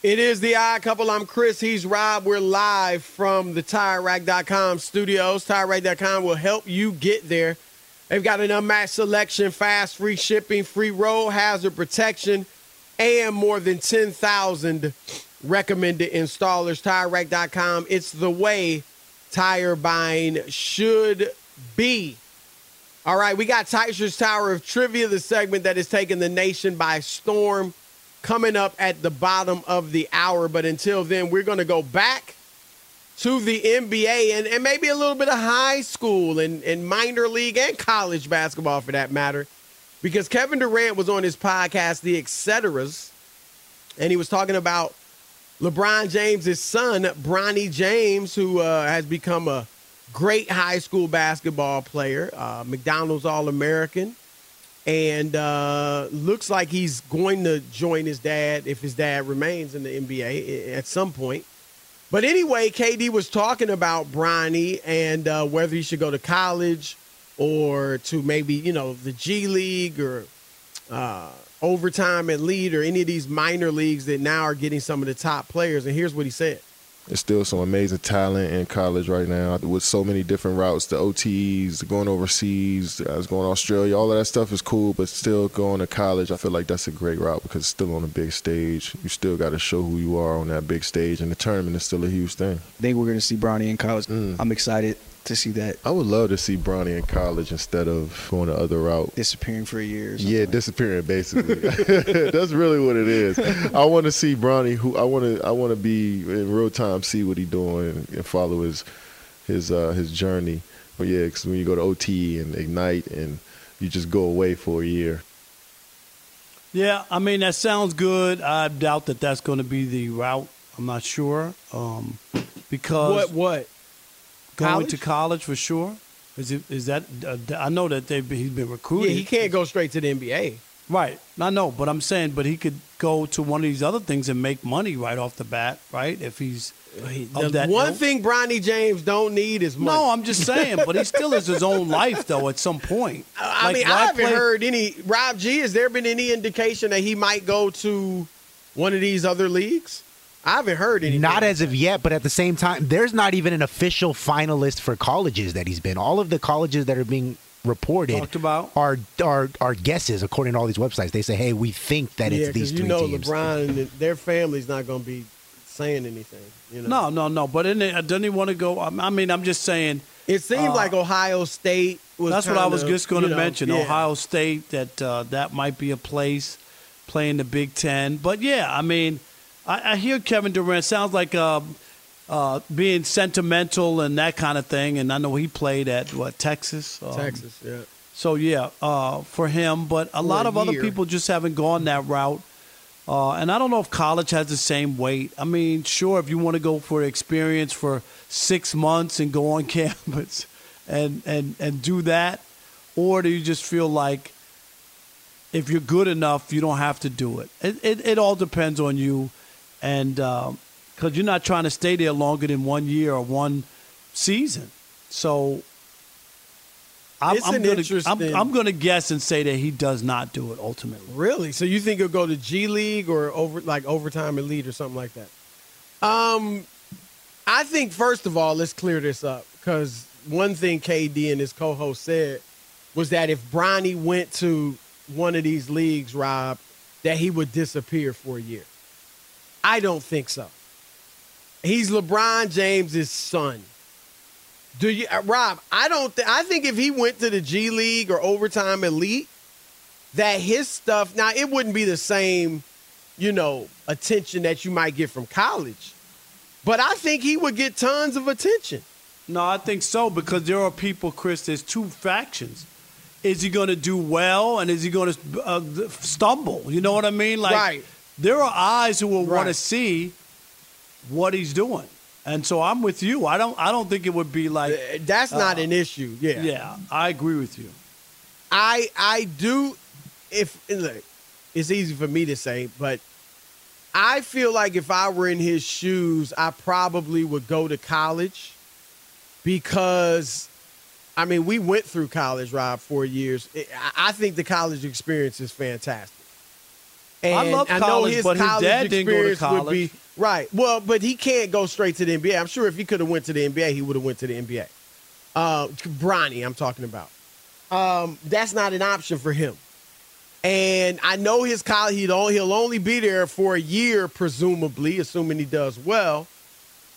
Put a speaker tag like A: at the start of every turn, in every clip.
A: It is the odd couple. I'm Chris. He's Rob. We're live from the TireRack.com studios. TireRack.com will help you get there. They've got an unmatched selection, fast, free shipping, free road hazard protection, and more than 10,000 recommended installers. TireRack.com. It's the way tire buying should be. All right, we got Teichert's Tower of Trivia, the segment that has taken the nation by storm coming up at the bottom of the hour. But until then, we're going to go back to the NBA and, and maybe a little bit of high school and, and minor league and college basketball for that matter. Because Kevin Durant was on his podcast, The Etceteras, and he was talking about LeBron James' son, Bronny James, who uh, has become a great high school basketball player, uh, McDonald's All American and uh, looks like he's going to join his dad if his dad remains in the NBA at some point. But anyway, KD was talking about Bronny and uh, whether he should go to college or to maybe you know the G League or uh, overtime elite or any of these minor leagues that now are getting some of the top players. And here's what he said.
B: There's still some amazing talent in college right now with so many different routes, the OTs, the going overseas, guys going to Australia, all of that stuff is cool, but still going to college, I feel like that's a great route because it's still on a big stage. You still got to show who you are on that big stage, and the tournament is still a huge thing.
C: I think we're going to see Bronny in college. Mm. I'm excited to see that.
B: I would love to see Bronny in college instead of going the other route.
C: Disappearing for a year.
B: Yeah, disappearing basically. That's really what it is. I want to see Bronny. Who I want to. I want to be in real time, see what he's doing, and follow his his uh, his journey. But yeah, because when you go to OT and Ignite, and you just go away for a year.
D: Yeah, I mean that sounds good. I doubt that that's going to be the route. I'm not sure um, because
A: what what
D: going
A: College?
D: to college for sure. Is it is that? Uh, I know that they he's been recruited.
A: Yeah, he can't go straight to the NBA.
D: Right. I know, but I'm saying, but he could go to one of these other things and make money right off the bat, right? If he's
A: The
D: of that
A: one
D: ilk.
A: thing Bronny James don't need is money.
D: No, I'm just saying, but he still has his own life though. At some point,
A: I
D: Like,
A: mean, I haven't
D: play-
A: heard any. Rob G, has there been any indication that he might go to one of these other leagues? I haven't heard anything.
E: Not as of yet, but at the same time, there's not even an official finalist for colleges that he's been. All of the colleges that are being reported
D: Talked about?
E: are are are guesses according to all these websites. They say, "Hey, we think that
A: yeah,
E: it's these
A: 'cause you know
E: teams."
A: LeBron and their family's not going to be saying anything. You know,
D: No, no, no. But in it, doesn't he want to go? I I mean, I'm just saying.
A: it seemed
D: uh,
A: like Ohio State was.
D: That's what I was
A: kinda,
D: just going to
A: you know,
D: mention.
A: yeah.
D: Ohio State that uh, that might be a place playing the Big Ten. But yeah, I mean, I, I hear Kevin Durant sounds like um, uh, being sentimental and that kind of thing. And I know he played at what Texas. Um,
A: Texas, yeah.
D: So yeah, uh, for him, but a
A: For
D: lot
A: a
D: of other people just haven't gone that route. Uh, and I don't know if college has the same weight. I mean, sure, if you want to go for experience for six months and go on campus and and and do that, or do you just feel like if you're good enough, you don't have to do it? It it, it all depends on you, and because you're not trying to stay there longer than one year or one season, so. I'm, I'm gonna, I'm,
A: interesting-
D: I'm gonna guess and say that he does not do it ultimately.
A: Really? So you think he'll go to G League or over like overtime elite or something like that? Um, I think first of all, let's clear this up because one thing KD and his co-host said was that if Bronny went to one of these leagues, Rob, that he would disappear for a year. I don't think so. He's LeBron James's son. Do you, uh, Rob? I don't. Th- I think if he went to the G League or overtime elite, that his stuff now it wouldn't be the same, you know, attention that you might get from college, but I think he would get tons of attention.
D: No, I think so because there are people, Chris. There's two factions. Is he going to do well, and is he going to uh, stumble? You know what I mean? Like,
A: Right.
D: There are eyes who will want to see what he's doing, and so I'm with you. I don't. I don't think it would be like
A: Uh, That's not
D: uh,
A: an issue. Yeah.
D: Yeah, I agree with you.
A: I I do if look, it's easy for me to say, but I feel like if I were in his shoes, I probably would go to college because I mean, we went through college, Rob, four years. I think the college experience is fantastic.
D: I love
A: know
D: college,
A: his
D: but his
A: college
D: dad didn't go to
A: experience be
D: college.
A: right. Well, but he can't go straight to the NBA. I'm sure if he could have went to the NBA, he would have went to the NBA. Uh, Bronny, I'm talking about. Um, that's not an option for him. And I know his college, he'll only, he'll only be there for a year, presumably, assuming he does well.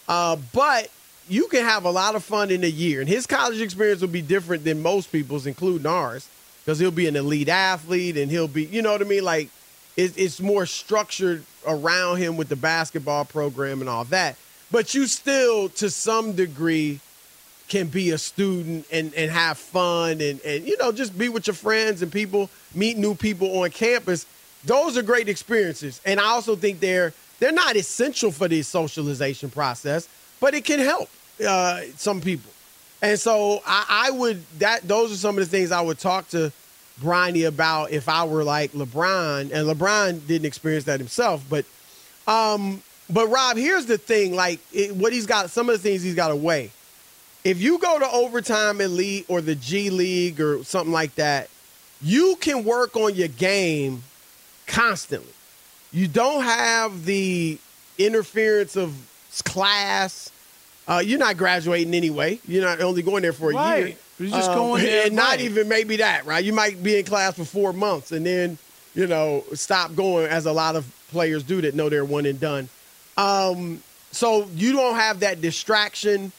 A: Uh, but you can have a lot of fun in a year. And his college experience will be different than most people's, including ours, because he'll be an elite athlete and he'll be, you know what I mean? Like, it, it's more structured around him with the basketball program and all that. But you still, to some degree, can be a student and, and have fun and, and you know just be with your friends and people meet new people on campus. Those are great experiences. And i also think they're they're not essential for the socialization process but it can help uh, some people. And so I, I would that those are some of the things i would talk to Bronny about if i were like lebron and lebron didn't experience that himself but um but rob here's the thing like it, what he's got some of the things he's got away if you go to overtime elite or the G League or something like that, you can work on your game constantly. You don't have the interference of class. Uh, you're not graduating anyway. You're not only going there for a year.
D: You're just
A: Um,
D: going there,
A: and not even maybe that, right? You might be in class for four months and then, you know, stop going as a lot of players do that know they're one and done. Um, so you don't have that distraction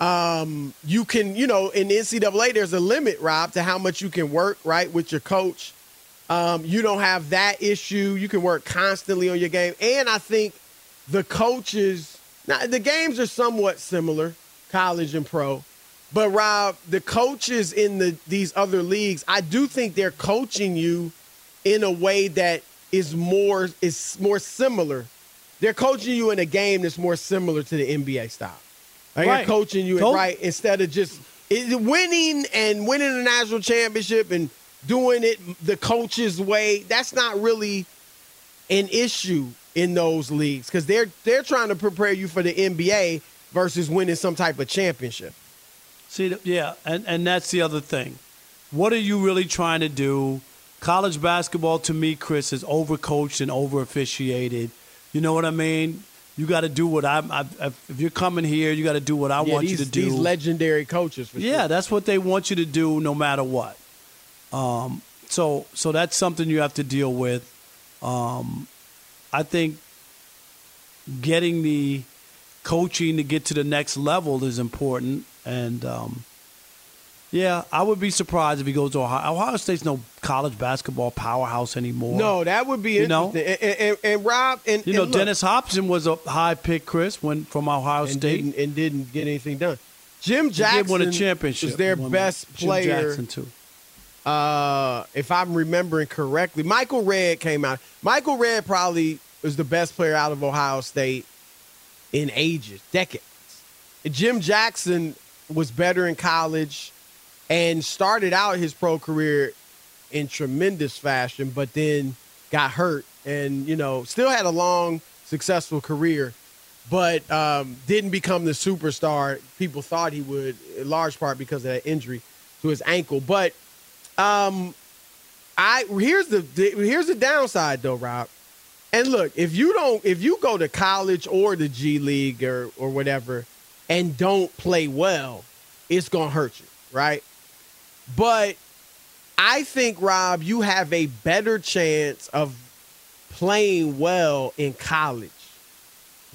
A: um, you can, you know, in the NCAA, there's a limit, Rob, to how much you can work, right, with your coach. Um, you don't have that issue. You can work constantly on your game. And I think the coaches, now the games are somewhat similar, college and pro. But Rob, the coaches in the these other leagues, I do think they're coaching you in a way that is more is more similar. They're coaching you in a game that's more similar to the NBA style. Like
D: Right.
A: they're coaching you right instead of just winning and winning a national championship and doing it the coach's way. That's not really an issue in those leagues because they're they're trying to prepare you for the NBA versus winning some type of championship.
D: See, yeah, and, and that's the other thing. What are you really trying to do? College basketball, to me, Chris, is overcoached and over officiated. You know what I mean? You got to do what I'm. I, if you're coming here, you got to do what I
A: Yeah,
D: want
A: these,
D: you to do.
A: These legendary coaches, for
D: yeah,
A: sure.
D: that's what they want you to do, no matter what. Um, so, so that's something you have to deal with. Um, I think getting the coaching to get to the next level is important, and um, yeah, I would be surprised if he goes to Ohio. Ohio State's no college basketball powerhouse anymore.
A: No, that would be
D: You know?
A: And, and, and Rob and
D: You know,
A: and look,
D: Dennis Hopson was a high pick, Chris, when from Ohio State.
A: didn't, and didn't get anything done. Jim Jackson
D: win a championship.
A: was their
D: Won
A: best
D: Jim
A: player.
D: Jackson too.
A: Uh, if I'm remembering correctly, Michael Redd came out. Michael Redd probably was the best player out of Ohio State in ages, decades. Jim Jackson was better in college and started out his pro career in tremendous fashion, but then got hurt and, you know, still had a long, successful career, but um, didn't become the superstar people thought he would, in large part because of that injury to his ankle. But um, I here's the, here's the downside though, Rob. And look, if you don't, if you go to college or the G League or or whatever, and don't play well, it's gonna hurt you, right? But I think Rob, you have a better chance of playing well in college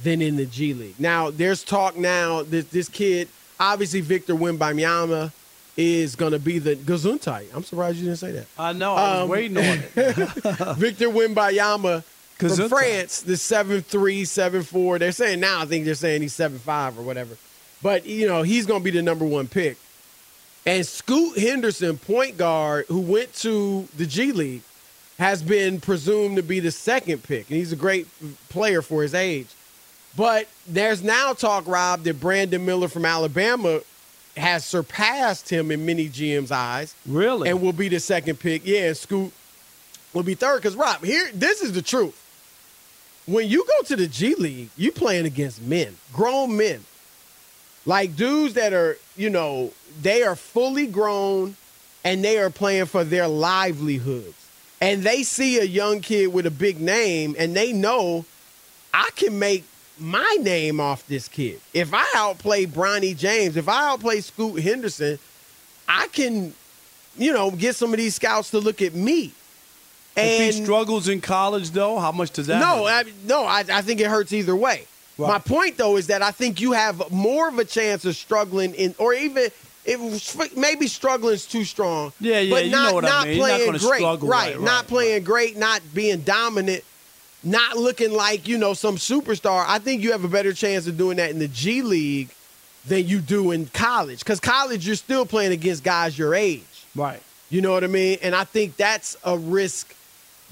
A: than in the G League. Now, there's talk now that this kid, obviously Victor Wembanyama, is going to be the Gesundheit. I'm surprised you didn't say that.
D: I know. I was
A: Um,
D: waiting on it.
A: Victor Wembanyama from. France, the 7'3", 7'4". They're saying now, I think they're saying he's seven five or whatever. But, you know, he's going to be the number one pick. And Scoot Henderson, point guard, who went to the G League, has been presumed to be the second pick. And he's a great player for his age. But there's now talk, Rob, that Brandon Miller from Alabama has surpassed him in many GM's eyes.
D: Really?
A: And will be the second pick. Yeah, and Scoot will be third. Because, Rob, here, this is the truth. When you go to the G League, you playing against men, grown men. Like dudes that are, you know, they are fully grown and they are playing for their livelihoods. And they see a young kid with a big name and they know I can make my name off this kid. If I outplay Bronny James, if I outplay Scoot Henderson, I can, you know, get some of these scouts to look at me.
D: If he struggles in college, though, how much does that?
A: no. I, no, I, I think it hurts either way.
D: Right.
A: My point though is that I think you have more of a chance of struggling in, or even if maybe struggling is too strong.
D: Yeah, yeah,
A: but
D: you
A: not
D: know what I
A: not
D: mean. You're not
A: playing great,
D: struggle,
A: right?
D: right,
A: Not
D: right,
A: playing great, not being dominant, not looking like you know some superstar. I think you have a better chance of doing that in the G League than you do in college. Because college, you're still playing against guys your age.
D: right.
A: You know what I mean? And I think that's a risk.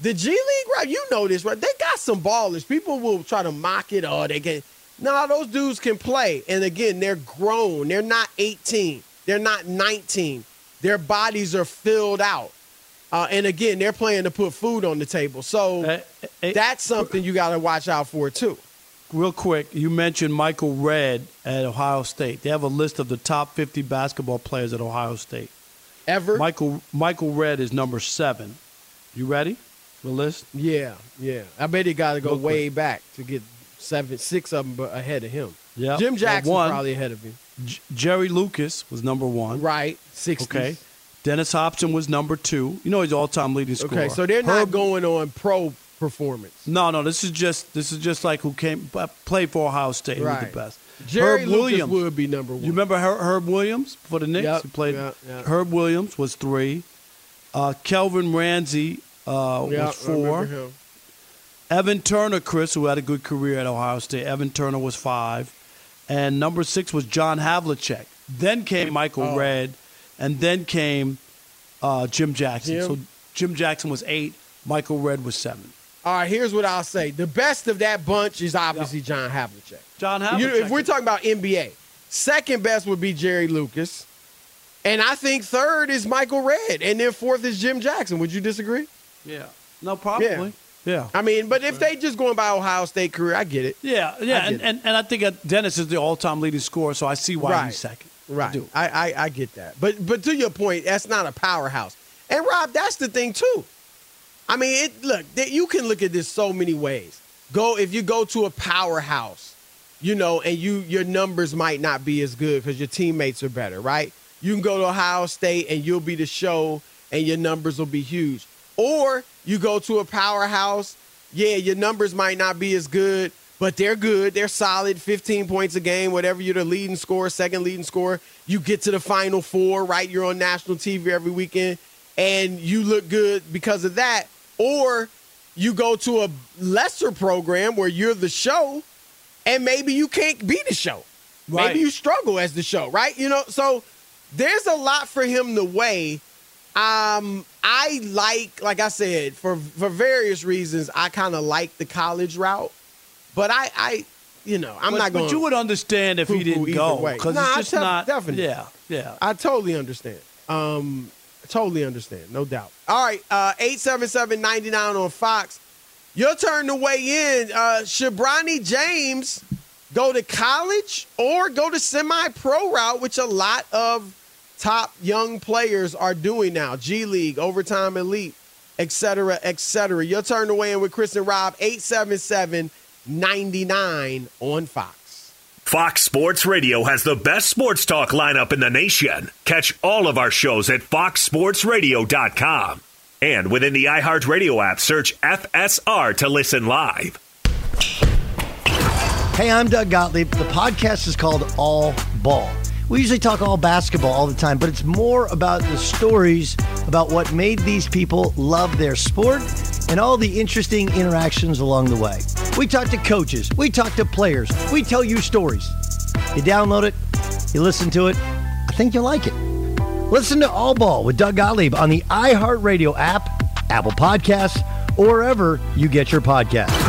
A: The G League, right? You know this, right? They got some ballers. People will try to mock it. Oh, they can. No, those dudes can play. And again, they're grown. They're not 18. They're not 19. Their bodies are filled out. Uh, and again, they're playing to put food on the table. So
D: Eh, eh,
A: that's something you got to watch out for, too.
D: Real quick, you mentioned Michael Redd at Ohio State. They have a list of the top 50 basketball players at Ohio State.
A: Ever?
D: Michael Michael Redd is number seven. You ready? The list.
A: Yeah, yeah. I bet he got to go
D: Real quick.
A: way back to get seven, six of them ahead of him.
D: Yeah.
A: Jim Jackson's
D: one.
A: probably ahead of him.
D: J- Jerry Lucas was number one.
A: Right, 60s.
D: Okay. Dennis Hopson was number two. You know he's all-time leading scorer.
A: Okay, so they're not
D: Herb-
A: going on pro performance.
D: No, no. This is just this is just like who came uh, played for Ohio State. Who was the best?
A: Jerry
D: Herb
A: Lucas
D: Williams
A: would be number one.
D: You remember Her- Herb Williams for the Knicks?
A: Yep,
D: He played.
A: yeah, yeah.
D: Herb Williams was three. Uh, Kelvin Ransey uh,
A: Yeah,
D: was four. Evan Turner, Chris, who had a good career at Ohio State. Evan Turner was five, and number six was John Havlicek. Then came Michael
A: Oh.
D: Red, and then came uh, Jim Jackson.
A: Jim.
D: So Jim Jackson was eight. Michael Redd was seven.
A: All right, here's what I'll say. The best of that bunch is obviously John Havlicek.
D: John
A: You-
D: Havlicek.
A: if we're talking about NBA, second best would be Jerry Lucas. And I think third is Michael Redd. and then fourth is Jim Jackson. Would you disagree?
D: Yeah. No, probably. Yeah.
A: I mean, but if they just going by Ohio State career, I get it.
D: Yeah, yeah, and,
A: it.
D: and, and I think Dennis is the all-time leading scorer, so I see why
A: Right.
D: he's second.
A: Right.
D: do.
A: I, I, I get that. But but to your point, that's not a powerhouse. And Rob, that's the thing too. I mean, it look, that you can look at this so many ways. Go if you go to a powerhouse, you know, and you your numbers might not be as good because your teammates are better, right? You can go to Ohio State and you'll be the show and your numbers will be huge. Or you go to a powerhouse, yeah, your numbers might not be as good, but they're good. They're solid, 15 points a game, whatever you're the leading scorer, second leading scorer. You get to the final four, right? You're on national TV every weekend and you look good because of that. Or you go to a lesser program where you're the show and maybe you can't be the show.
D: Right.
A: Maybe you struggle as the show, right? You know, so there's a lot for him to weigh. Um, I like, like I said, for for various reasons, I kind of like the college route, but I, I, you know, I'm
D: but,
A: not going.
D: But you would understand if he didn't go because
A: Nah, I
D: it's just
A: tell-
D: not.
A: definitely.
D: Yeah, yeah.
A: I totally understand. Um, totally understand, no doubt. All right, uh, eight seven seven ninety nine on Fox. Your turn to weigh in. Uh, should Bronny James go to college or go to semi-pro route, which a lot of top young players are doing now? G League, overtime elite, etc., cetera, et cetera. Your turn to weigh in with Chris and Rob. 877-99 on Fox.
F: Fox Sports Radio has the best sports talk lineup in the nation. Catch all of our shows at foxsportsradio.com. And within the iHeartRadio app, search FSR to listen live.
G: Hey, I'm Doug Gottlieb. The podcast is called All Ball. We usually talk all basketball all the time, but it's more about the stories about what made these people love their sport and all the interesting interactions along the way. We talk to coaches, we talk to players, we tell you stories. You download it, you listen to it, I think you'll like it. Listen to All Ball with Doug Gottlieb on the iHeartRadio app, Apple Podcasts, or wherever you get your podcasts.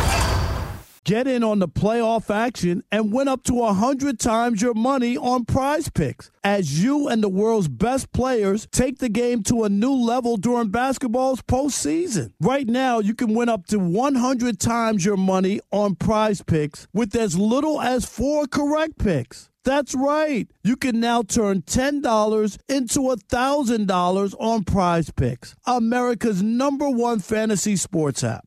D: Get in on the playoff action and win up to 100 times your money on prize picks as you and the world's best players take the game to a new level during basketball's postseason. Right now, you can win up to 100 times your money on prize picks with as little as four correct picks. That's right. You can now turn $10 into $1,000 on prize picks, America's number one fantasy sports app.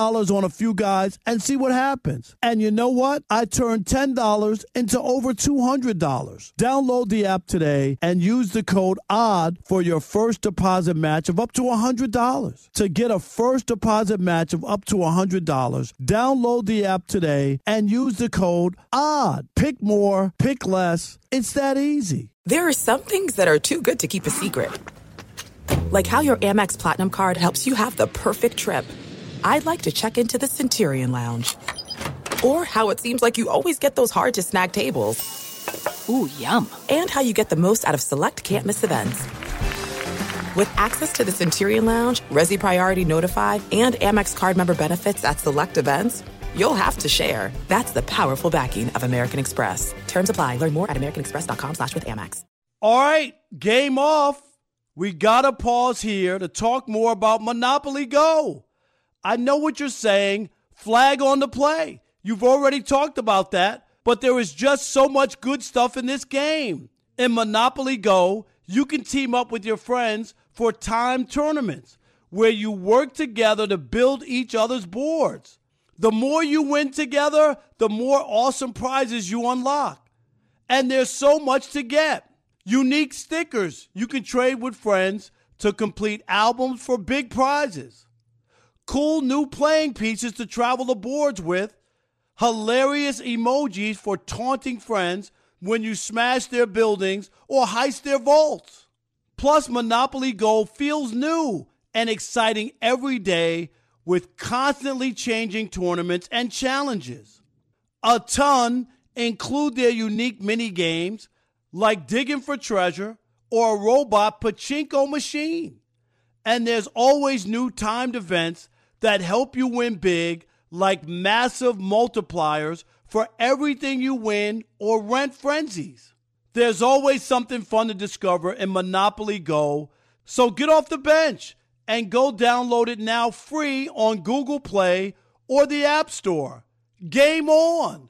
D: on a few guys and see what happens. And you know what? I turned $10 into over $200. Download the app today and use the code ODD for your first deposit match of up to $100. To get a first deposit match of up to $100, download the app today and use the code ODD. Pick more, pick less. It's that easy.
H: There are some things that are too good to keep a secret. Like how your Amex Platinum card helps you have the perfect trip. I'd like to check into the Centurion Lounge. Or how it seems like you always get those hard to snag tables. Ooh, yum. And how you get the most out of select can't miss events. With access to the Centurion Lounge, Resy Priority Notified, and Amex card member benefits at select events, you'll have to share. That's the powerful backing of American Express. Terms apply. Learn more at americanexpress.com slash with Amex.
D: All right, game off. We got to pause here to talk more about Monopoly Go. I know what you're saying. Flag on the play. You've already talked about that, but there is just so much good stuff in this game. In Monopoly Go, you can team up with your friends for time tournaments where you work together to build each other's boards. The more you win together, the more awesome prizes you unlock. And there's so much to get. Unique stickers you can trade with friends to complete albums for big prizes cool new playing pieces to travel the boards with, hilarious emojis for taunting friends when you smash their buildings or heist their vaults. Plus, Monopoly Go feels new and exciting every day with constantly changing tournaments and challenges. A ton include their unique mini games like digging for treasure or a robot pachinko machine. And there's always new timed events that help you win big, like massive multipliers for everything you win or rent frenzies. There's always something fun to discover in Monopoly Go, so get off the bench and go download it now free on Google Play or the App Store. Game on!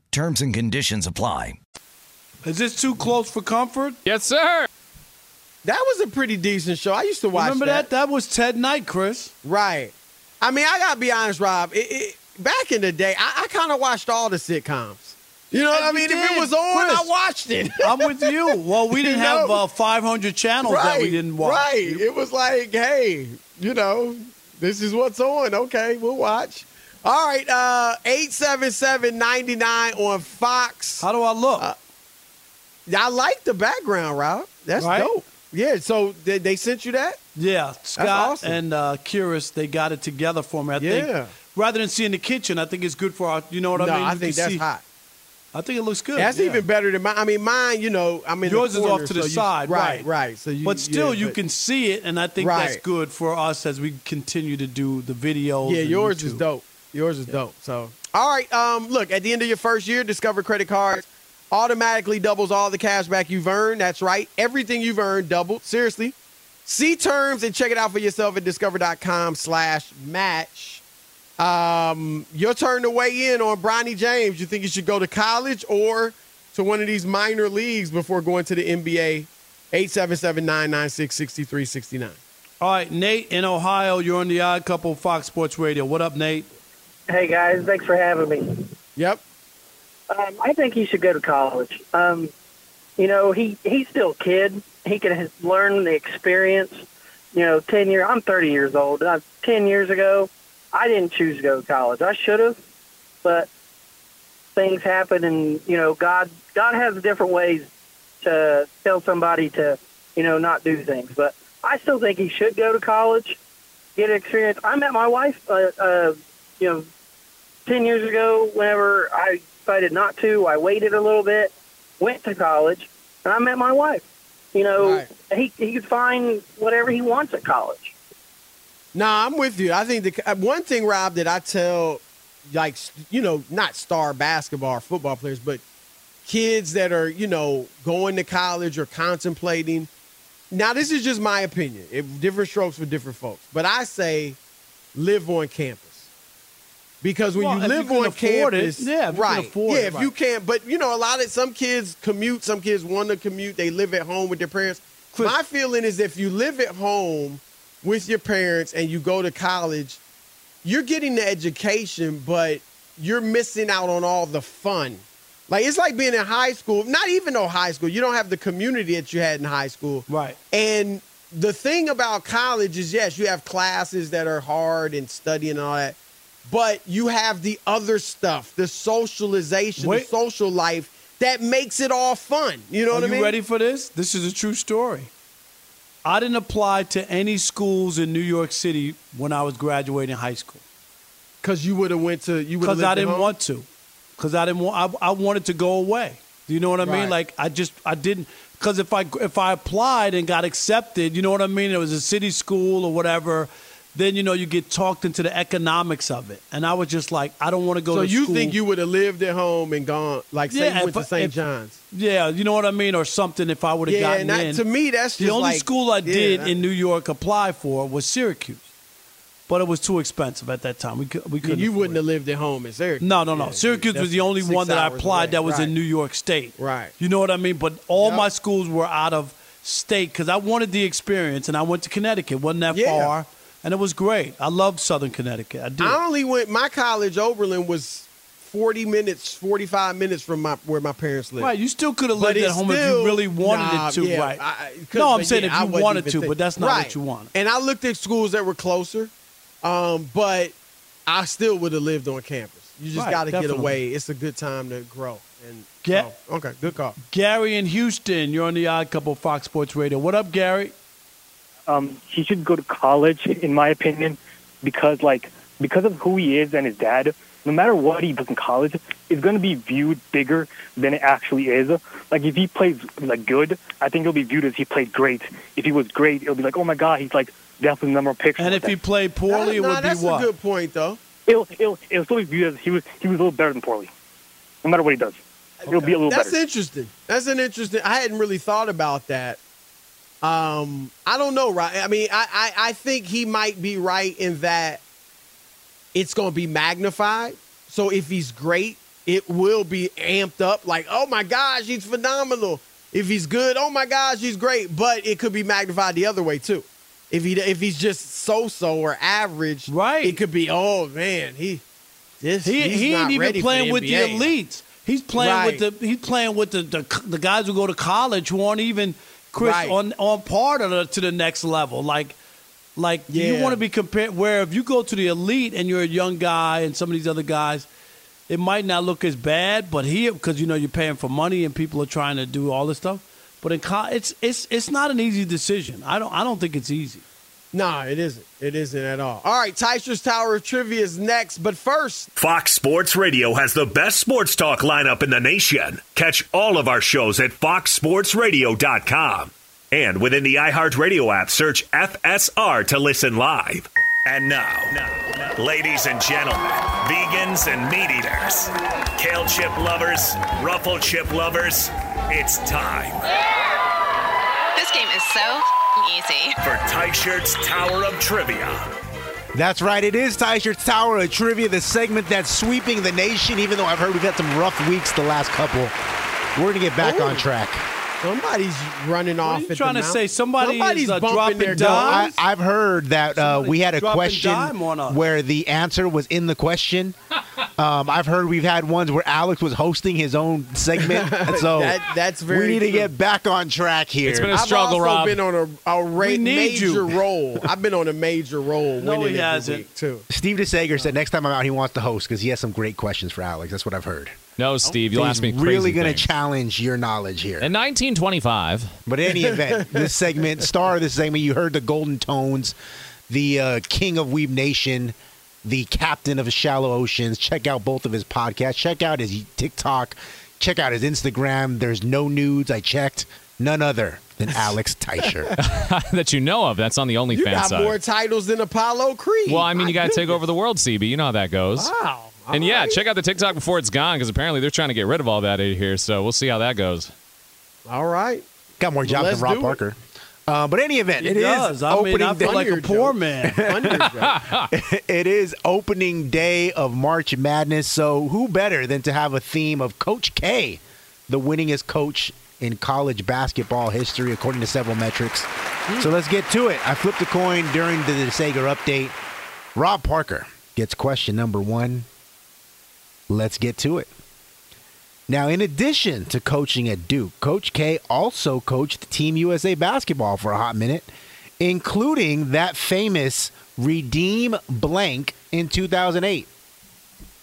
I: Terms and conditions apply.
D: Is this too close for comfort?
J: Yes, sir.
A: That was a pretty decent show. I used to watch
D: Remember that? That was Ted Knight, Chris.
A: Right. I mean, I gotta be honest, Rob. It, it, back in the day, I, I kind of watched all the sitcoms. You know what I
D: You
A: mean? If it was on,
D: Chris.
A: I watched it.
D: I'm with you. Well, we didn't
A: You
D: have uh, 500 channels
A: right,
D: that we didn't watch.
A: Right. It was like, hey, you know, this is what's on. Okay, we'll watch. All right, uh, 877-99 on Fox.
D: How do I look?
A: Uh, I like the background, Rob. That's
D: Right?
A: dope. Yeah, so they, they sent you that?
D: Yeah, Scott
A: awesome.
D: and uh, Curious, they got it together for me. I
A: Yeah.
D: think rather than seeing the kitchen, I think it's good for our. You know what
A: no,
D: I mean?
A: I
D: You
A: think
D: can
A: that's
D: see-
A: hot.
D: I think it looks good.
A: That's
D: yeah.
A: even better than mine. I mean, mine, you know, I'm in
D: Yours
A: the
D: is off to the
A: so you-
D: side,
A: right?
D: right?
A: Right. So you,
D: but still,
A: yeah,
D: you
A: but-
D: can see it, and I think that's good for us as we continue to do the videos.
A: Yeah, yours is dope. Yours is dope. So, all right. Um, look, at the end of your first year, Discover credit cards automatically doubles all the cash back you've earned. That's right. Everything you've earned doubled. Seriously. See terms and check it out for yourself at discover.com slash match. Um, your turn to weigh in on Bronny James. You think you should go to college or to one of these minor leagues before going to the NBA? 877-996-6369.
D: All right, Nate in Ohio, you're on the Odd Couple Fox Sports Radio. What up, Nate?
K: Hey guys, thanks for having me.
A: Yep.
K: Um, I think he should go to college. Um, you know, he he's still a kid. He can learn the experience. You know, ten year. I'm 30 years old. Uh, ten years ago, I didn't choose to go to college. I should have, but things happen, and you know, God God has different ways to tell somebody to you know not do things. But I still think he should go to college, get experience. I met my wife, uh, uh, you know, 10 years ago, whenever I decided not to, I waited a little bit, went to college, and I met my wife. You know, he, he could find whatever he wants at college.
A: Nah, I'm with you. I think the uh, one thing, Rob, that I tell, like, you know, not star basketball or football players, but kids that are, you know, going to college or contemplating. Now, this is just my opinion. It, different strokes for different folks. But I say live on campus. Because when
D: Well,
A: you
D: if you
A: live on
D: afford it,
A: campus,
D: yeah, if you can
A: right? yeah,
D: it,
A: if
D: right.
A: you can't, but you know, a lot of some kids commute. Some kids want to commute. They live at home with their parents. My feeling is if you live at home with your parents and you go to college, you're getting the education, but you're missing out on all the fun. Like it's like being in high school. Not even though high school, you don't have the community that you had in high school.
D: Right.
A: And the thing about college is, yes, you have classes that are hard and studying and all that, but you have the other stuff, the socialization,
D: Wait.
A: the social life that makes it all fun. You know
D: Are
A: what I
D: you
A: mean?
D: ready for this? This is a true story. I didn't apply to any schools in New York City when I was graduating high school.
A: Because you would have went to you
D: Because I didn't want to. Because I didn't want. I, I wanted to go away. Do you know what I mean?
A: Right.
D: Like I just I didn't. Because if I if I applied and got accepted, you know what I mean? It was a city school or whatever. Then you know you get talked into the economics of it, and I was just like, I don't want to go.
A: So
D: to
A: you
D: school.
A: think you would have lived at home and gone like say
D: Yeah,
A: you went to St. John's?
D: Yeah, you know what I mean, or something. If I would have
A: Yeah,
D: gotten
A: and
D: in,
A: to me, that's
D: the only
A: like-
D: school I
A: yeah,
D: did
A: that-
D: in New York apply for was Syracuse, but it was too expensive at that time. We could, we couldn't.
A: you wouldn't have lived at home in Syracuse.
D: No, no, no.
A: Yeah,
D: Syracuse was the only one that I applied
A: away.
D: that was
A: Right.
D: in New York State.
A: Right.
D: You know what I mean? But all
A: Yep.
D: my schools were out of state because I wanted the experience, and I went to Connecticut. wasn't that far, and it was great. I loved Southern Connecticut. I did.
A: I only went. My college, Oberlin, was forty minutes, forty-five minutes from my where my parents lived.
D: Right, you still could have lived at home if you really wanted
A: Nah,
D: it to.
A: yeah,
D: right?
A: I-
D: no, I'm saying
A: yeah,
D: if you wanted to,
A: think-
D: but that's not
A: Right.
D: what you wanted.
A: And I looked at schools that were closer, um, but I still would have lived on campus. You just
D: Right,
A: got to get away. It's a good time to grow. And
D: Ga-
A: so, okay, good call.
D: Gary in Houston, you're on the Odd Couple Fox Sports Radio. What up, Gary?
L: Um, he should go to college, in my opinion, because like because of who he is and his dad. No matter what he does in college, it's going to be viewed bigger than it actually is. Like if he plays like good, I think it'll be viewed as he played great. If he was great, it'll be like, oh my god, he's like definitely the number one pick.
D: And if he played poorly, it
A: Nah,
D: would be
A: that's
D: what?
A: a good point, though.
L: it'll it'll it'll still be viewed as he was he was a little better than poorly. No matter what he does, it'll be a little
A: That's
L: better.
A: interesting. That's an interesting. I hadn't really thought about that. Um, I don't know, right? I mean, I, I, I think he might be right in that it's going to be magnified. So if he's great, it will be amped up. Like, oh my gosh, he's phenomenal. If he's good, oh my gosh, he's great. But it could be magnified the other way too. If he if he's just so so or average, right? It could be, oh man, he this
D: He, he ain't even playing with the elites. He's playing
A: Right.
D: with the he's playing with the, the the guys who go to college who aren't even Chris
A: Right.
D: on on part of the, to the next level. Like like you want to be compared where if you go to the elite and you're a young guy and some of these other guys, it might not look as bad, but here because you know you're paying for money and people are trying to do all this stuff. But in it's it's it's not an easy decision. I don't I don't think it's easy.
A: Nah, it isn't. It isn't at all. All right, Teichert's Tower of Trivia is next, but first,
F: Fox Sports Radio has the best sports talk lineup in the nation. Catch all of our shows at foxsportsradio.com. And within the iHeartRadio app, search FSR to listen live. And now, ladies and gentlemen, vegans and meat eaters, kale chip lovers, ruffle chip lovers, it's time
M: This game is so easy.
F: for Tight Shirt's Tower of Trivia.
E: That's right. It is Teichert's Tower of Trivia, the segment that's sweeping the nation. Even though I've heard we've had some rough weeks the last couple, we're gonna get back
A: Oh.
E: on track.
A: Somebody's running off.
D: you
A: at
D: trying
A: the
D: to
A: mouth.
D: say? Somebody
A: Somebody's
D: is, uh,
A: bumping
D: dropping
A: their
D: dimes?
A: gums.
E: I, I've heard that uh, we had a question
D: dime on us.
E: where the answer was in the question. Um, I've heard we've had ones where Alex was hosting his own segment, so
A: That- that's very
E: we need to get back on track here.
A: It's been a struggle, I've also been on a, a ra- major
D: you.
A: roll. I've been on a major roll.
D: No, he hasn't.
A: too.
E: Steve DeSager said next time I'm out, he wants to host because he has some great questions for Alex. That's what I've heard.
N: No, Steve, you'll
E: He's
N: ask me crazy
E: really going to challenge your knowledge here.
N: In 1925,
E: But in any event, this segment, star of this segment, you heard the Golden Tones, the uh, king of Weeb Nation, the captain of Shallow Oceans. Check out both of his podcasts. Check out his TikTok. Check out his Instagram. There's no nudes. I checked. None other than Alex Teichert.
N: that you know of. That's on the
A: You
N: OnlyFans
A: got
N: side.
A: more titles than Apollo Creed.
N: Well, I mean,
A: My
N: you got to take over the world, CB. You know how that goes.
A: Wow.
N: And yeah, check out the TikTok before it's gone because apparently they're trying to get rid of all that in here. So we'll see how that goes.
A: All right.
E: Got more
A: Well,
E: jobs
A: let's
E: than Rob. Parker. Uh, but any event,
D: He
E: it is
D: does. I mean,
E: opening
D: I feel
E: day.
D: like a poor
A: joke.
D: man.
E: It is opening day of March Madness, so who better than to have a theme of Coach K, the winningest coach in college basketball history, according to several metrics. So let's get to it. I flipped a coin during the DeSager update. Rob Parker gets question number one. Let's get to it. Now, in addition to coaching at Duke, Coach K also coached Team USA basketball for a hot minute, including that famous Redeem Blank in 2008.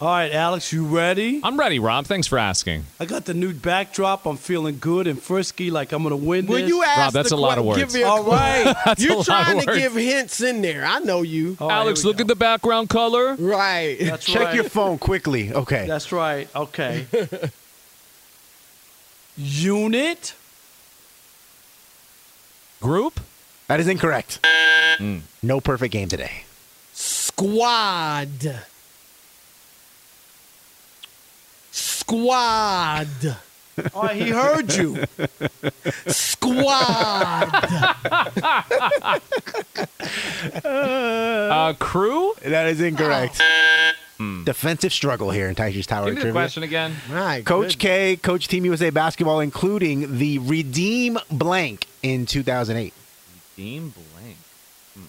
D: All right, Alex, you ready?
N: I'm ready, Rob. Thanks for asking.
D: I got the new backdrop. I'm feeling good and frisky, like I'm gonna win
A: When
D: this.
A: you ask
N: Rob, that's
A: the
N: a lot of words.
A: Give me a
D: All
A: clue.
D: right.
N: That's a
A: You're
N: lot
A: trying
N: of
A: to
N: words.
A: give hints in there. I know you.
D: All right,
N: Alex,
D: here we
N: look
D: go.
N: at the background color.
A: Right.
D: That's
E: Check
D: right.
E: your phone quickly. Okay.
D: That's right. Okay. Unit.
N: Group?
E: That is incorrect. Hmm. No perfect game today.
A: Squad. Squad.
D: Oh, he heard you.
A: Squad.
N: Uh, crew?
E: That is incorrect. Defensive struggle here in Taiji's Tower
N: Give me the
E: Trivia.
N: question again.
A: My
E: Coach K, Coach Team USA basketball, including the Redeem Blank in 2008.
N: Redeem Blank. Hmm.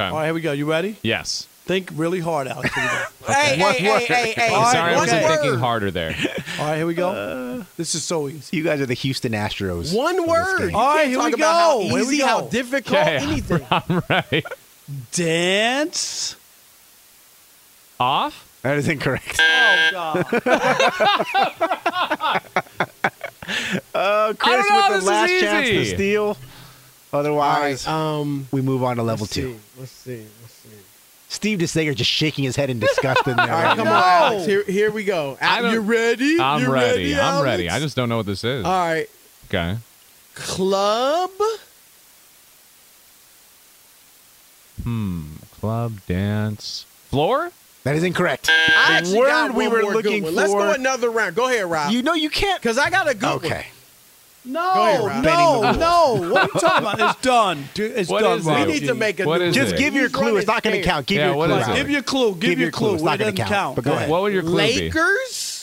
N: Okay.
D: All right, here we go. You ready?
N: Yes.
D: Think really hard, Alex. Here we.
O: Hey,
E: One
O: hey,
E: word.
O: hey, hey, hey.
D: All right,
N: Sorry, I wasn't thinking harder there.
D: All right, here we go. this is so easy.
E: You guys are the Houston Astros.
A: One word.
E: game.
A: You
D: All right,
A: can't
D: here
A: talk
D: we
A: about how
D: go. Here we
A: easy, how difficult,
N: Okay,
A: anything.
N: I'm ready.
D: Dance.
N: Off?
E: That is incorrect.
D: Oh God.
E: Uh, Chris
N: I don't know,
E: with the
N: is
E: last chance to steal. Otherwise,
A: Um,
E: we move on to level
A: let's
E: two.
A: see. Let's see. Let's see.
E: Steve DeSager just shaking his head in disgust in there.
A: All right, come
D: No.
A: on, Alex. Here, here we go.
N: I
A: Al- you ready?
N: I'm
A: you
N: ready. I'm ready. I just don't know what this is.
A: All right.
N: Okay.
A: Club.
N: Hmm. Club dance. Floor?
E: That is incorrect.
A: I
E: The
A: actually
E: word
A: got
E: we were
A: more good
E: looking
A: for. Let's go another round. Go ahead, Rob.
E: You know you can't.
A: Because I got a good one.
E: Okay.
D: No,
A: ahead,
D: no, no. What are you talking about? It's done. It's
N: What
D: done,
N: is it?
A: We need to make a
N: What
A: new
N: is
E: Just
N: it?
E: give your clue. It's not going to count. Give
N: Yeah,
E: your clue.
N: is it?
D: Give your clue. Give,
E: Give your clue. It's not gonna
D: doesn't
E: count, but go ahead.
N: What would your clue be?
A: Lakers.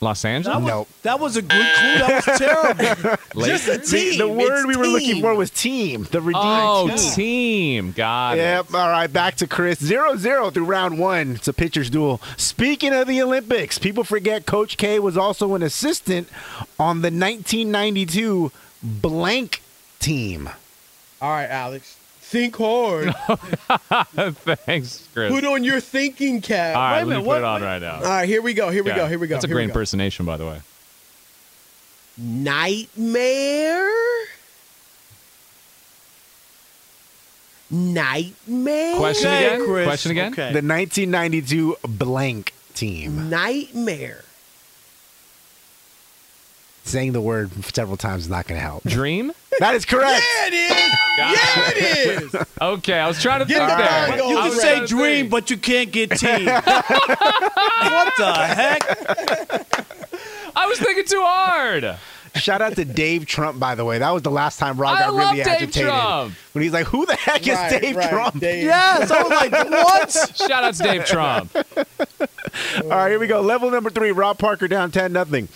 N: Los
D: That
N: Angeles?
D: was,
E: No.
D: that was a good clue. That was terrible.
A: Just a
E: The,
A: team.
E: the word
A: It's
E: we were looking for was team. The redeemed
N: Oh,
E: team.
N: team. Got
E: Yep.
N: it.
E: All right. Back to Chris. 0 0 through round one. It's a pitcher's duel. Speaking of the Olympics, people forget Coach K was also an assistant on the 1992 blank team.
A: All right, Alex. Think hard.
N: Thanks, Chris.
A: Put on your thinking cap.
N: All right,
D: Wait a
N: let me
D: minute,
N: put
D: what-
N: it on right now.
A: All right, here we go. Here we
N: Yeah.
A: go. Here we go.
N: That's a
A: here
N: great
A: go.
N: impersonation, by the way.
A: Nightmare. Nightmare.
N: Question
D: Okay,
N: again?
D: Chris.
N: Question again?
D: Okay.
E: The 1992 blank team.
A: Nightmare.
E: Saying the word several times is not going to help.
N: Dream?
E: That is correct.
A: Yeah, it is. yeah, it is.
N: Okay, I was trying to
A: Get
N: think
A: the
N: there.
D: You
A: on.
D: Can say
N: trying
D: dream, but you can't get team. what the heck?
N: I was thinking too hard.
E: Shout out to Dave Trump, by the way. That was the last time Rob
N: I
E: got
N: love
E: really
N: Dave
E: agitated.
N: Trump.
E: When he's like, "Who the heck is
A: Right,
E: Dave
A: right,
E: Trump?"
A: Dave.
D: Yes, I was like, what?
N: Shout out to Dave Trump.
E: All right, here we go. Level number three. Rob Parker down ten nothing.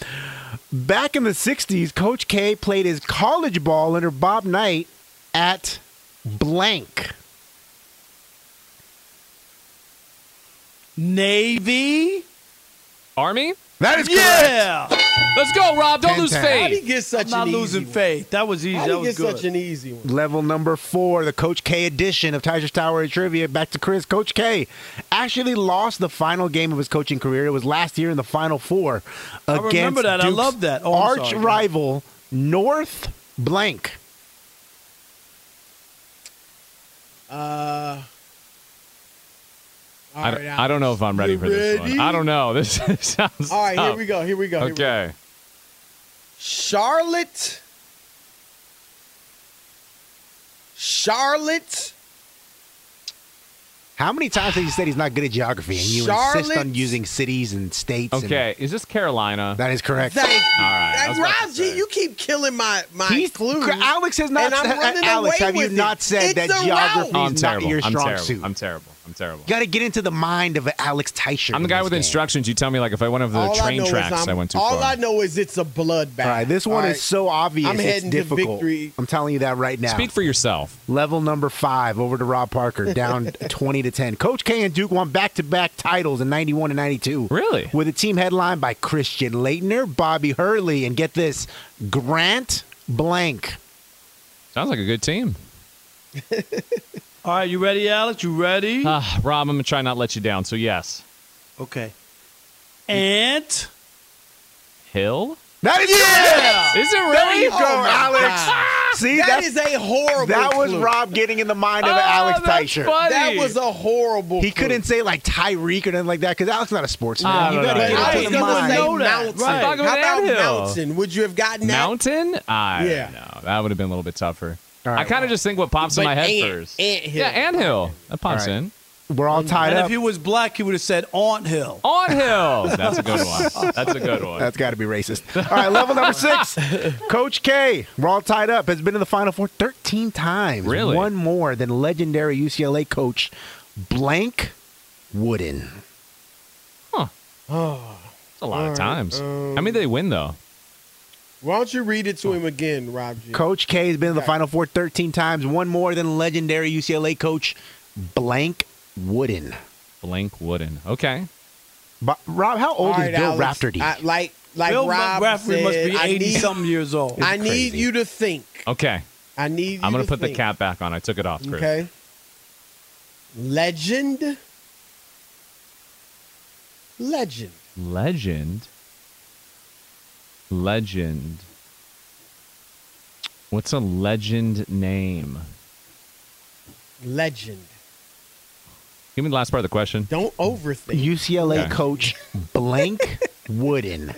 E: Back in the '60s, Coach K played his college ball under Bob Knight at blank.
D: Navy.
N: Army?
E: That is correct.
D: Yeah.
N: Let's go, Rob. Don't
E: 10,
N: lose
E: 10.
A: How do you
N: faith.
A: get such
D: I'm not
A: an
D: losing
A: easy one?
D: faith. That was easy.
A: How
D: That
A: do you
D: was
A: get
D: good.
A: such an easy one?
E: Level number four, the Coach K edition of Teichert's Tower and Trivia. Back to Chris. Coach K actually lost the final game of his coaching career. It was last year in the Final Four
D: I
E: against
D: remember that. I
E: Duke's
D: love that. Oh,
E: arch
D: sorry. Go ahead.
E: rival North Blank.
A: Uh, all
N: I,
A: right,
N: don't- I don't know if I'm ready
A: You
N: for this
A: ready?
N: one. I don't know. This sounds.
A: All right, here we go. Here we go. Here we go.
N: Okay.
A: Charlotte. Charlotte.
E: How many times have you said he's not good at geography and you insist on using cities and states? and-
N: Okay. Is this Carolina?
E: that is correct.
A: Thank you.
N: All right, I was
A: And
N: about to
A: Rob G, you keep killing my my
E: He's-
A: clues.
E: Alex has not
A: and I'm
E: said-
A: running
E: Alex,
A: away
E: have you
A: with
E: not said
A: It's
E: that geography-
A: route.
N: I'm
E: not
N: terrible.
E: your
N: I'm
E: strong
N: terrible.
E: suit.
N: I'm terrible. I'm terrible.
E: You got to get into the mind of Alex Teichert.
N: I'm the guy with
E: game.
N: instructions. You tell me like if I went over the
A: All
N: train
A: know is
N: tracks,
A: I'm-
N: went too
A: all
N: far.
A: I know is it's a bloodbath.
E: All right, this one
A: All
E: is so obvious.
A: I'm
E: it's
A: heading to
E: difficult.
A: victory.
E: I'm telling you that right now.
N: Speak for yourself.
E: Level number five over to Rob Parker, down 20 to 10. Coach K and Duke won back to back titles in 91 and 92.
N: Really?
E: With a team headlined by Christian Laettner, Bobby Hurley, and get this, Grant Blank.
N: Sounds like a good team.
D: All right, you ready, Alex? You ready?
N: Uh, Rob, I'm gonna try not to let you down. So yes,
D: okay. Ant.
N: Hill.
E: That is
D: Yeah!
N: Is it really?
E: There you go,
A: Oh,
E: Alex. See,
A: That
E: that's,
A: is a horrible.
E: that was
A: clue.
E: Rob getting in the mind of
N: Oh,
E: Alex
N: that's
E: Teichert.
N: funny.
A: That was a horrible.
E: He
A: clue.
E: couldn't say like Tyreek or anything like that because Alex is not a sportsman.
N: I
E: you
N: don't
E: got to get
A: I
E: into
A: was
E: the
A: gonna
E: mind.
A: say. Mountain.
D: Right.
A: How about
N: Anthill.
A: Mountain? Would you have gotten that?
N: Mountain? I
A: Yeah.
N: know. That would have been a little bit tougher.
E: All right.
N: I kind of just think what pops in my head
A: Ant-
N: first.
A: Anthill.
N: Yeah, Anthill. That pops
E: All right.
N: in.
E: We're all tied
D: And
E: up.
D: if he was black, he would have said Aunt Hill.
N: On Hill. That's a good one. That's a good one.
E: That's got to be racist. All right, level number six. Coach K, we're all tied up, has been in the Final Four 13 times.
N: Really?
E: One more than legendary UCLA coach Blank Wooden.
N: It's oh. a lot of times. How many did um, they win though?
A: Why don't you read it to oh. him again, Rob G?
E: Coach K has been in the Final Four 13 times, one more than legendary UCLA coach Blank Wooden.
N: Blank Wooden. Okay.
E: But Rob, how old
A: All
E: is Bill
A: Alex,
E: Raftery?
A: I- like like
D: Bill
A: Rob
D: Raftery
A: said,
D: must be
A: I
D: 80
A: need-
D: something years old.
A: I need you to think.
N: Okay.
A: I need. You
N: I'm gonna
A: to
N: put the cap back on. I took it off, Chris.
A: Okay. Legend. Legend.
N: Legend. Legend. What's a legend name?
A: Legend.
N: Give me the last part of the question.
A: Don't overthink.
E: UCLA
N: Okay.
E: coach Blank Wooden.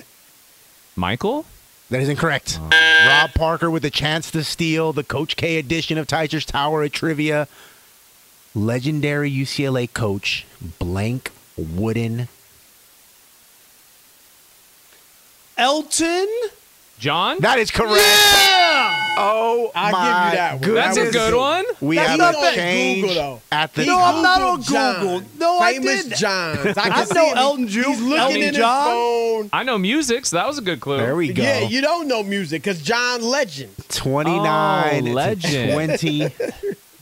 N: Michael?
E: That is incorrect. Oh. Rob Parker with a chance to steal the Coach K edition of Teichert's Tower at trivia. Legendary UCLA coach Blank Wooden.
D: Elton.
N: John?
E: That is correct. Yeah. Oh
A: I'll
E: my
A: give you that one.
E: goodness.
N: That's a good one.
E: We
A: That's
E: have
A: not
E: a
A: bad.
E: change
A: Google, though.
E: at the
A: He
D: No, I'm not
A: Googled
D: on
A: John.
D: Google. No, I
A: Famous
D: didn't.
A: Johns. I,
D: I
A: can see
D: know. Elton Ju-
A: He's looking
D: Elton
A: in his phone.
N: I know music, so that was a good clue.
E: There we go.
A: Yeah, you don't know music because John Legend.
E: 29
N: Oh, legend.
E: 20.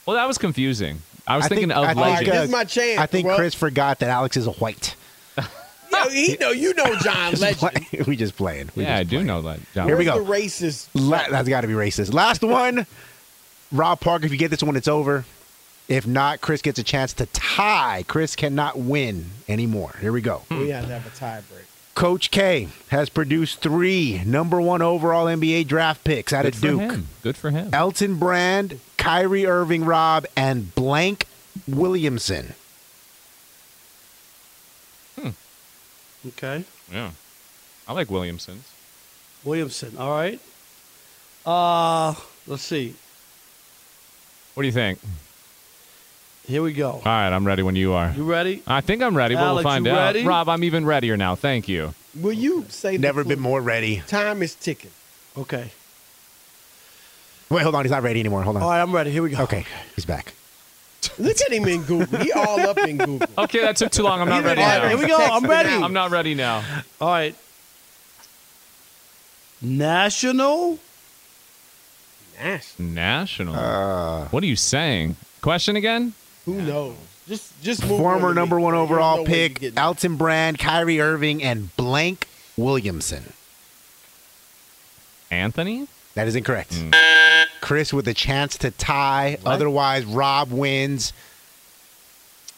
N: Well, that was confusing. I was
E: I
N: thinking
E: think-
N: of
E: I think,
N: legend.
A: This is my chance.
E: I think
A: bro.
E: Chris forgot that Alex is a white.
A: Yo, he know you know John
E: Just
A: Legend.
E: play- we just playing. We
N: yeah, I
E: just
N: do
E: playing.
N: know that. John.
E: Here we go.
A: The racist.
E: La- that's got to be racist. Last one. Rob Parker, if you get this one, it's over. If not, Chris gets a chance to tie. Chris cannot win anymore. Here we go.
A: We have to have a tiebreak.
E: Coach K has produced three number one overall NBA draft picks out
N: Good
E: of Duke.
N: him. Good for him.
E: Elton Brand, Kyrie Irving, Rob, and Blank Williamson.
D: Okay.
N: Yeah. I like Williamson's.
D: Williamson. All right. Uh, let's see.
N: What do you think?
D: Here we go.
N: All right, I'm ready when you are.
D: You ready?
N: I think I'm ready, but
D: Alex,
N: we'll find
D: you
N: out.
D: ready?
N: Rob, I'm even readier now. Thank you.
A: Will you say the
E: Never been more ready.
A: Time is ticking.
D: Okay.
E: Wait, hold on. He's not ready anymore. Hold on.
D: All right, I'm ready. Here we go.
E: Okay, he's back.
A: Look at him in Google. He all up in Google.
N: Okay, that took too long. I'm not ready now.
D: Here we go. I'm ready.
N: I'm not ready now.
D: All right. National
A: Nash.
N: National.
E: Uh,
N: what are you saying? Question again?
A: Who knows? Just just move on
E: Former
A: to
E: number
A: me.
E: one overall
A: no way you
E: pick, Elton Brand, Kyrie Irving, and Blank Williamson.
N: Anthony?
E: That is incorrect.
A: Hmm.
E: Chris with a chance to tie. Otherwise, Rob wins.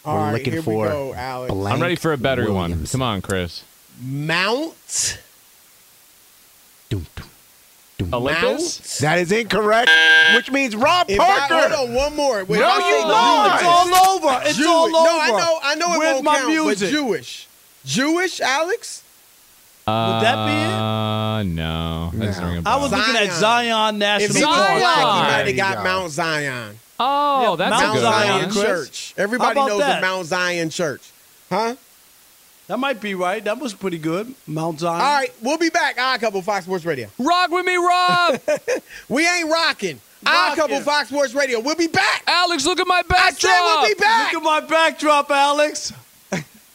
A: All
E: We're
A: right,
E: looking
A: here
E: for
A: we go, Alex.
E: Blank
N: I'm ready for a better one. Come on, Chris.
A: Mount.
E: Dum, dum, dum.
N: Olympus?
A: Mount.
E: That is incorrect, which means Rob
A: If I,
E: Parker.
A: hold on, one more. Wait,
E: No, you
A: say
D: It's all over. It's
A: Jewish-
D: all over.
A: No, I know. I know it
D: Where's
A: won't
D: my
A: count.
D: music?
A: But Jewish. Jewish, Alex.
N: Would
D: that be it?
N: Uh, no. That doesn't
E: No.
N: ring a
D: I
N: bell.
D: was looking at
A: Zion.
D: Zion
A: If
D: National
A: he
N: Zion.
A: was
D: Park.
A: black, he might
E: you
A: have got
E: go.
A: Mount Zion.
N: oh,
D: Yeah,
N: that's
D: Mount
N: a good
A: Zion
N: one.
A: Church. Everybody knows
D: that?
A: the Mount Zion Church. Huh?
D: That might be right. That was pretty good. Mount Zion.
A: All right, we'll be back. Odd Couple Fox Sports Radio.
N: Rock with me, Rob!
A: We ain't rocking. Odd
D: Rockin'.
A: Couple Fox Sports Radio. We'll be back.
N: Alex, look at my
A: I
N: backdrop!
A: said we'll be back.
D: Look at my backdrop, Alex.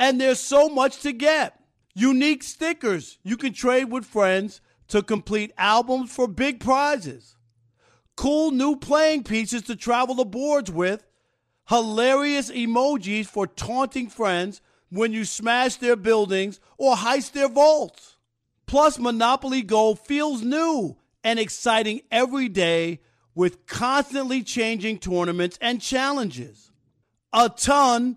D: And there's so much to get. Unique stickers you can trade with friends to complete albums for big prizes. Cool new playing pieces to travel the boards with. Hilarious emojis for taunting friends when you smash their buildings or heist their vaults. Plus, Monopoly Go feels new and exciting every day with constantly changing tournaments and challenges. A ton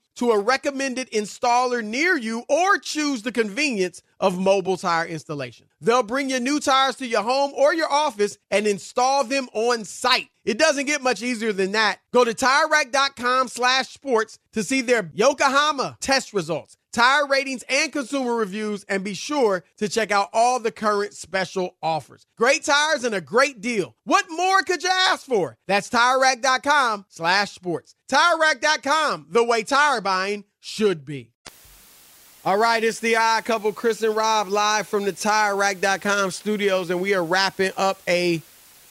A: to a recommended installer near you or choose the convenience of mobile tire installation. They'll bring your new tires to your home or your office and install them on site. It doesn't get much easier than that. Go to TireRack.com slash sports to see their Yokohama test results, tire ratings, and consumer reviews, and be sure to check out all the current special offers. Great tires and a great deal. What more could you ask for? That's TireRack.com slash sports. TireRack.com, the way tire buying should be. All right, it's the odd couple, Chris and Rob, live from the TireRack.com studios, and we are wrapping up a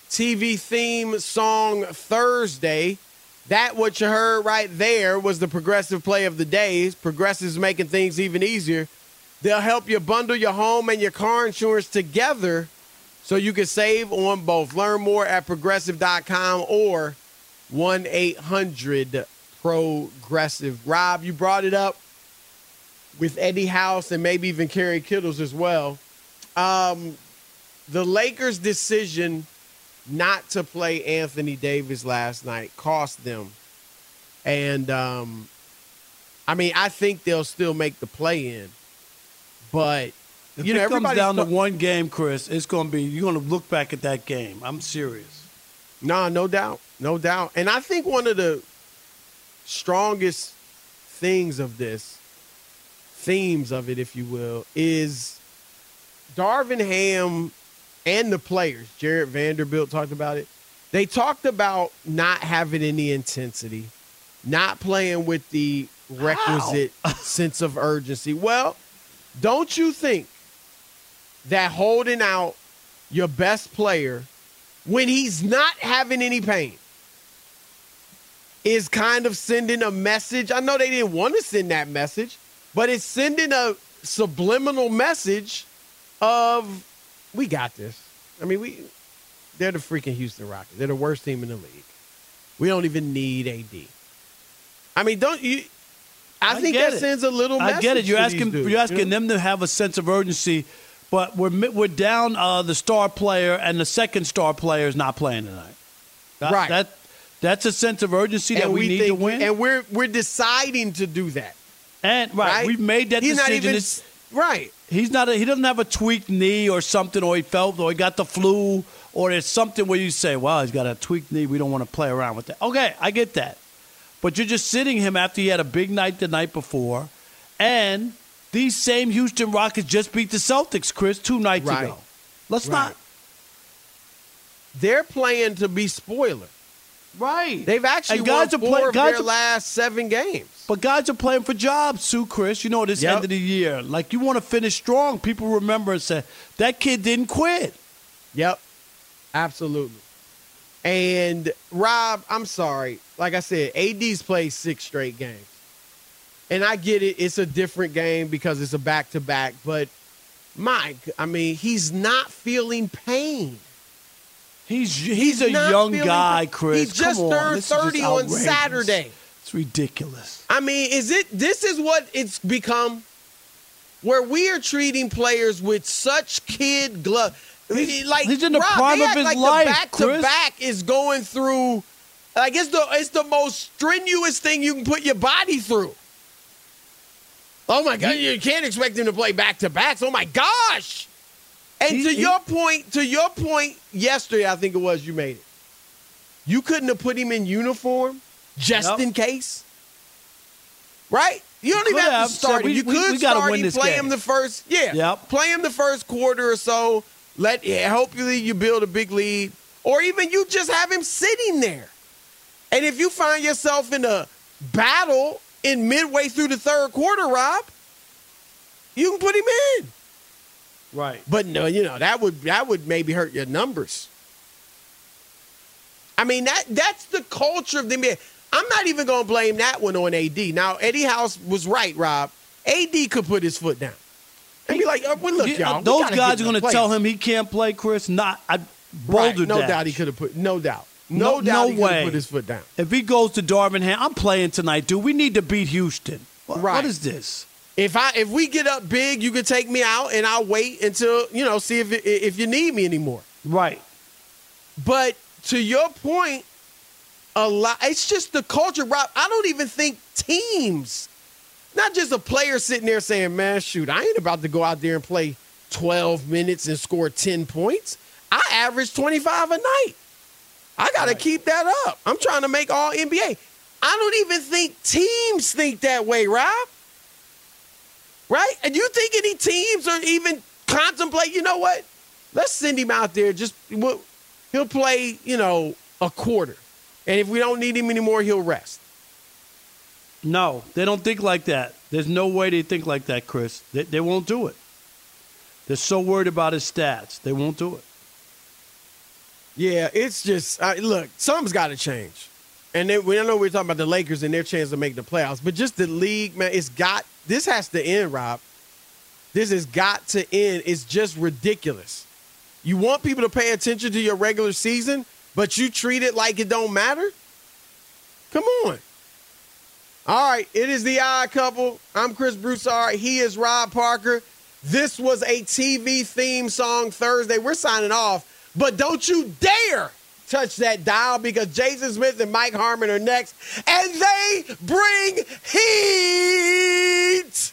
A: TV theme song Thursday. That what you heard right there was the progressive play of the days. Progressive's making things even easier. They'll help you bundle your home and your car insurance together so you can save on both. Learn more at progressive.com or 1 800 Progressive. Rob, you brought it up with Eddie House and maybe even Kerry Kittles as well. Um, the Lakers' decision not to play Anthony Davis last night cost them. And um, I mean, I think they'll still make the play in, but
D: If
A: you know,
D: it comes down to one game, Chris, it's going to be you're going to look back at that game. I'm serious.
A: Nah, no doubt, no doubt. And I think one of the strongest things of this, themes of it, if you will, is Darvin Ham and the players. Jarred Vanderbilt talked about it. They talked about not having any intensity, not playing with the requisite sense of urgency. Well, don't you think that holding out your best player when he's not having any pain is kind of sending a message. I know they didn't want to send that message, but it's sending a subliminal message of we got this. I mean, we they're the freaking Houston Rockets. They're the worst team in the league. We don't even need AD. I mean, don't you I, think that
D: it.
A: sends a little message.
D: I get it. You're asking
A: dudes,
D: you're asking
A: you know?
D: them to have a sense of urgency, but we're we're down uh, the star player and the second star player is not playing tonight. That,
A: Right.
D: That that's a sense of urgency that we,
A: we
D: need to win.
A: and we're we're deciding to do that.
D: And right,
A: Right?
D: we've made that
A: He's not
D: decision.
A: even-
D: It's-
A: right.
D: He's not. A, he doesn't have a tweaked knee or something, or he felt, or he got the flu, or it's something where you say, "Wow, he's got a tweaked knee. We don't want to play around with that." Okay, I get that, but you're just sitting him after he had a big night the night before, and these same Houston Rockets just beat the Celtics, Chris, two nights
A: Right.
D: ago. Let's
A: Right.
D: not.
A: They're playing to be spoiler.
D: Right.
A: They've actually
D: And guys
A: won four
D: play-
A: of their
D: are-
A: last seven games.
D: But guys are playing for jobs, Sue Chris. You know, this
A: Yep.
D: end of the year, like you want to finish strong. People remember and say that kid didn't quit.
A: Yep. Absolutely. And Rob, I'm sorry. Like I said, AD's played six straight games. And I get it, it's a different game because it's a back to back, but Mike, I mean, he's not feeling pain.
D: He's he's, a young guy, Chris.
A: He just
D: Come
A: turned
D: just
A: 30 on. Saturday.
D: It's ridiculous.
A: I mean, is it this is what it's become where we are treating players with such kid glove
D: He's-
A: like
D: he's in the
A: Rob,
D: prime of his
A: like
D: life,
A: back to back is going through like it's the it's the most strenuous thing you can put your body through. Oh my god, you can't expect him to play back to backs. Oh my gosh. And
D: He-
A: to
D: he-
A: your point, to your point yesterday, I think it was you made it. You couldn't have put him in uniform just
D: Nope.
A: in case. Right? You don't
D: You
A: even have
D: have
A: to start
D: we-
A: You
D: we-
A: could
D: we
A: start
D: win
A: him, play
D: game.
A: him the first, yeah.
D: Yep.
A: Play him the first quarter or so. Let yeah, hopefully you build a big lead. Or even you just have him sitting there. And if you find yourself in a battle in midway through the third quarter, Rob, you can put him in.
D: Right.
A: But no, you know that would that would maybe hurt your numbers. I mean that that's the culture of the NBA. I'm not even going to blame that one on AD. Now Eddie House was right, Rob. AD could put his foot down and be like, oh, well, "Look,
D: Yeah,
A: uh, y'all,
D: those guys are going to tell him he can't play, Chris. Not I
A: Right,
D: boulder
A: no
D: dash.
A: doubt he could have put. No doubt. No,
D: No-
A: doubt
D: no
A: he
D: way.
A: put his foot down.
D: If he goes to Darvin Ham, I'm playing tonight, dude. We need to beat Houston. What,
A: Right.
D: what is this?
A: If I if we get up big, you can take me out, and I'll wait until you know see if if you need me anymore.
D: Right.
A: But to your point, a lot. It's just the culture, Rob. I don't even think teams, not just a player sitting there saying, "Man, shoot, I ain't about to go out there and play 12 minutes and score 10 points. I average 25 a night. I got to keep that up. I'm trying to make all NBA. I don't even think teams think that way, Rob. Right? And you think any teams are even contemplate, you know what? Let's send him out there. Just we'll- he'll play, you know, a quarter. And if we don't need him anymore, he'll rest.
D: No, they don't think like that. There's no way they think like that, Chris. They, they won't do it. They're so worried about his stats. They won't do it.
A: Yeah, it's just uh, look, something's got to change. And then we I know we're talking about the Lakers and their chance to make the playoffs, but just the league, man, it's got this has to end, Rob. This has got to end. It's just ridiculous. You want people to pay attention to your regular season, but you treat it like it don't matter? Come on. All right, it is the odd couple. I'm Chris Broussard. He is Rob Parker. This was a TV theme song Thursday. We're signing off, but don't you dare touch that dial because Jason Smith and Mike Harmon are next, and they bring heat.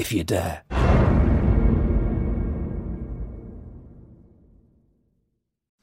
P: if you dare.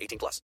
Q: 18 plus.